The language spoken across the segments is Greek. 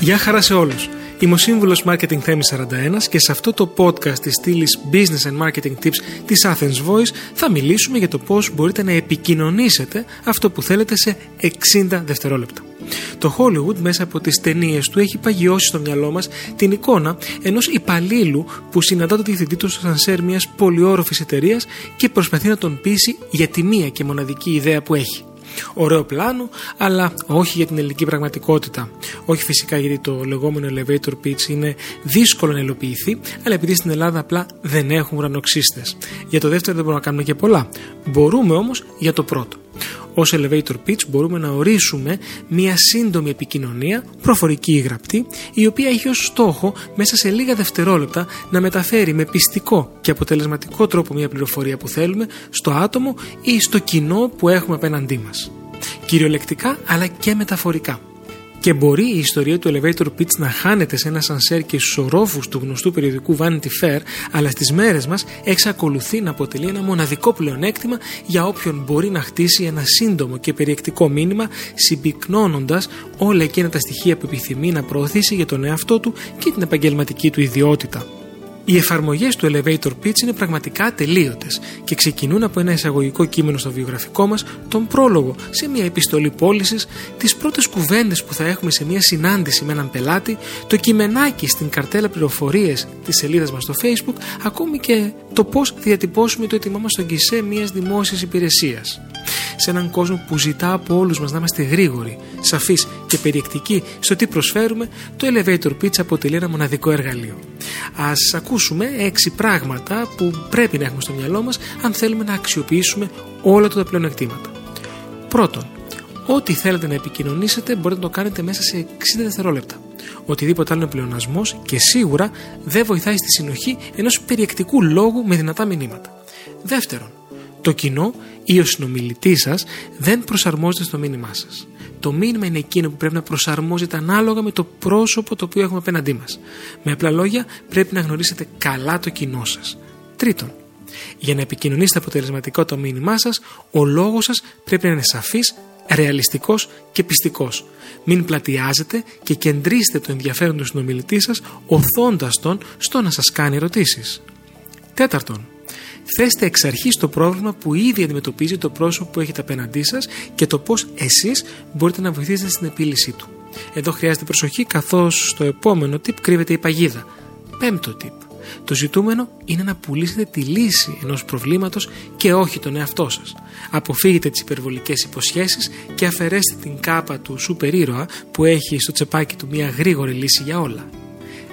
Γεια χαρά σε όλους. Είμαι ο σύμβουλος Marketing Θέμη 41 και σε αυτό το podcast της στήλης Business and Marketing Tips της Athens Voice θα μιλήσουμε για το πώς μπορείτε να επικοινωνήσετε αυτό που θέλετε σε 60 δευτερόλεπτα. Το Hollywood μέσα από τις ταινίες του έχει παγιώσει στο μυαλό μας την εικόνα ενός υπαλλήλου που συναντά το διευθυντή του στο σανσέρ μιας πολυόροφης εταιρείας και προσπαθεί να τον πείσει για τη μία και μοναδική ιδέα που έχει. Ωραίο πλάνο, αλλά όχι για την ελληνική πραγματικότητα. Όχι φυσικά γιατί το λεγόμενο elevator pitch είναι δύσκολο να υλοποιηθεί, αλλά επειδή στην Ελλάδα απλά δεν έχουν ουρανοξύστες. Για το δεύτερο δεν μπορούμε να κάνουμε και πολλά. Μπορούμε όμως για το πρώτο. Ω elevator pitch μπορούμε να ορίσουμε μια σύντομη επικοινωνία, προφορική ή γραπτή, η οποία έχει ως στόχο μέσα σε λίγα δευτερόλεπτα να μεταφέρει με πιστικό και αποτελεσματικό τρόπο μια πληροφορία που θέλουμε στο άτομο ή στο κοινό που έχουμε απέναντί μας. Κυριολεκτικά αλλά και μεταφορικά. Και μπορεί η ιστορία του elevator pitch να χάνεται σε ένα σανσέρ και στου ορόφου του γνωστού περιοδικού Vanity Fair, αλλά στις μέρες μας εξακολουθεί να αποτελεί ένα μοναδικό πλεονέκτημα για όποιον μπορεί να χτίσει ένα σύντομο και περιεκτικό μήνυμα, συμπυκνώνοντας όλα εκείνα τα στοιχεία που επιθυμεί να προωθήσει για τον εαυτό του και την επαγγελματική του ιδιότητα. Οι εφαρμογές του Elevator Pitch είναι πραγματικά ατελείωτες και ξεκινούν από ένα εισαγωγικό κείμενο στο βιογραφικό μας, τον πρόλογο σε μια επιστολή πώλησης, τις πρώτες κουβέντες που θα έχουμε σε μια συνάντηση με έναν πελάτη, το κειμενάκι στην καρτέλα πληροφορίες της σελίδας μας στο Facebook, ακόμη και το πώς διατυπώσουμε το έτοιμά μας στον κησέ μιας δημόσιας υπηρεσίας σε έναν κόσμο που ζητά από όλους μας να είμαστε γρήγοροι, σαφείς και περιεκτικοί στο τι προσφέρουμε, το Elevator Pitch αποτελεί ένα μοναδικό εργαλείο. Α ακούσουμε έξι πράγματα που πρέπει να έχουμε στο μυαλό μας αν θέλουμε να αξιοποιήσουμε όλα τα πλεονεκτήματα. Πρώτον, ό,τι θέλετε να επικοινωνήσετε μπορείτε να το κάνετε μέσα σε 60 δευτερόλεπτα. Οτιδήποτε άλλο είναι πλεονασμός και σίγουρα δεν βοηθάει στη συνοχή ενός περιεκτικού λόγου με δυνατά μηνύματα. Δεύτερον, το κοινό ή ο συνομιλητής σας δεν προσαρμόζεται στο μήνυμά σας. Το μήνυμα είναι εκείνο που πρέπει να προσαρμόζεται ανάλογα με το πρόσωπο το οποίο έχουμε απέναντί μας. Με απλά λόγια, πρέπει να γνωρίσετε καλά το κοινό σας. Τρίτον, για να επικοινωνήσετε αποτελεσματικό το μήνυμά σας, ο λόγος σας πρέπει να είναι σαφής, ρεαλιστικός και πιστικός. Μην πλατιάζετε και κεντρίστε το ενδιαφέρον του συνομιλητή σας, οθώντας τον στο να σας κάνει ερωτήσεις. Τέταρτον, Θέστε εξ αρχής το πρόβλημα που ήδη αντιμετωπίζει το πρόσωπο που έχετε απέναντί σας και το πώς εσείς μπορείτε να βοηθήσετε στην επίλυσή του. Εδώ χρειάζεται προσοχή καθώς στο επόμενο tip κρύβεται η παγίδα. Πέμπτο tip. Το ζητούμενο είναι να πουλήσετε τη λύση ενός προβλήματος και όχι τον εαυτό σας. Αποφύγετε τις υπερβολικές υποσχέσεις και αφαιρέστε την κάπα του σούπερ ήρωα που έχει στο τσεπάκι του μια γρήγορη λύση για όλα.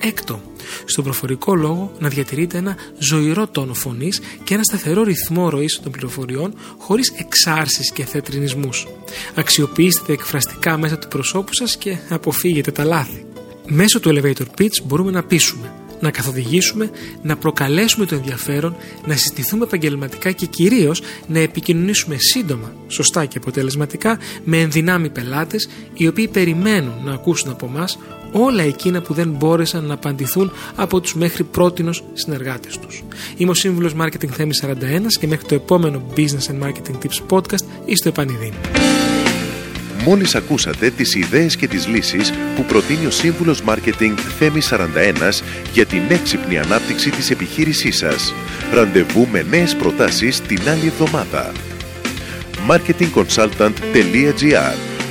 Έκτο, στον προφορικό λόγο να διατηρείτε ένα ζωηρό τόνο φωνής και ένα σταθερό ρυθμό ροής των πληροφοριών χωρίς εξάρσεις και θετρινισμού. Αξιοποιήστε εκφραστικά μέσα του προσώπου σας και αποφύγετε τα λάθη. Μέσω του elevator pitch μπορούμε να πείσουμε, να καθοδηγήσουμε, να προκαλέσουμε το ενδιαφέρον, να συστηθούμε επαγγελματικά και κυρίως να επικοινωνήσουμε σύντομα, σωστά και αποτελεσματικά με ενδυνάμει πελάτες οι οποίοι περιμένουν να ακούσουν από εμά όλα εκείνα που δεν μπόρεσαν να απαντηθούν από τους μέχρι πρότινος συνεργάτες τους. Είμαι ο Σύμβουλος Marketing Θέμη 41 και μέχρι το επόμενο Business and Marketing Tips Podcast είστε επανειδήν. Μόλις ακούσατε τις ιδέες και τις λύσεις που προτείνει ο Σύμβουλος Μάρκετινγκ Θέμη 41 για την έξυπνη ανάπτυξη της επιχείρησής σας. Ραντεβού με νέες προτάσεις την άλλη εβδομάδα. marketingconsultant.gr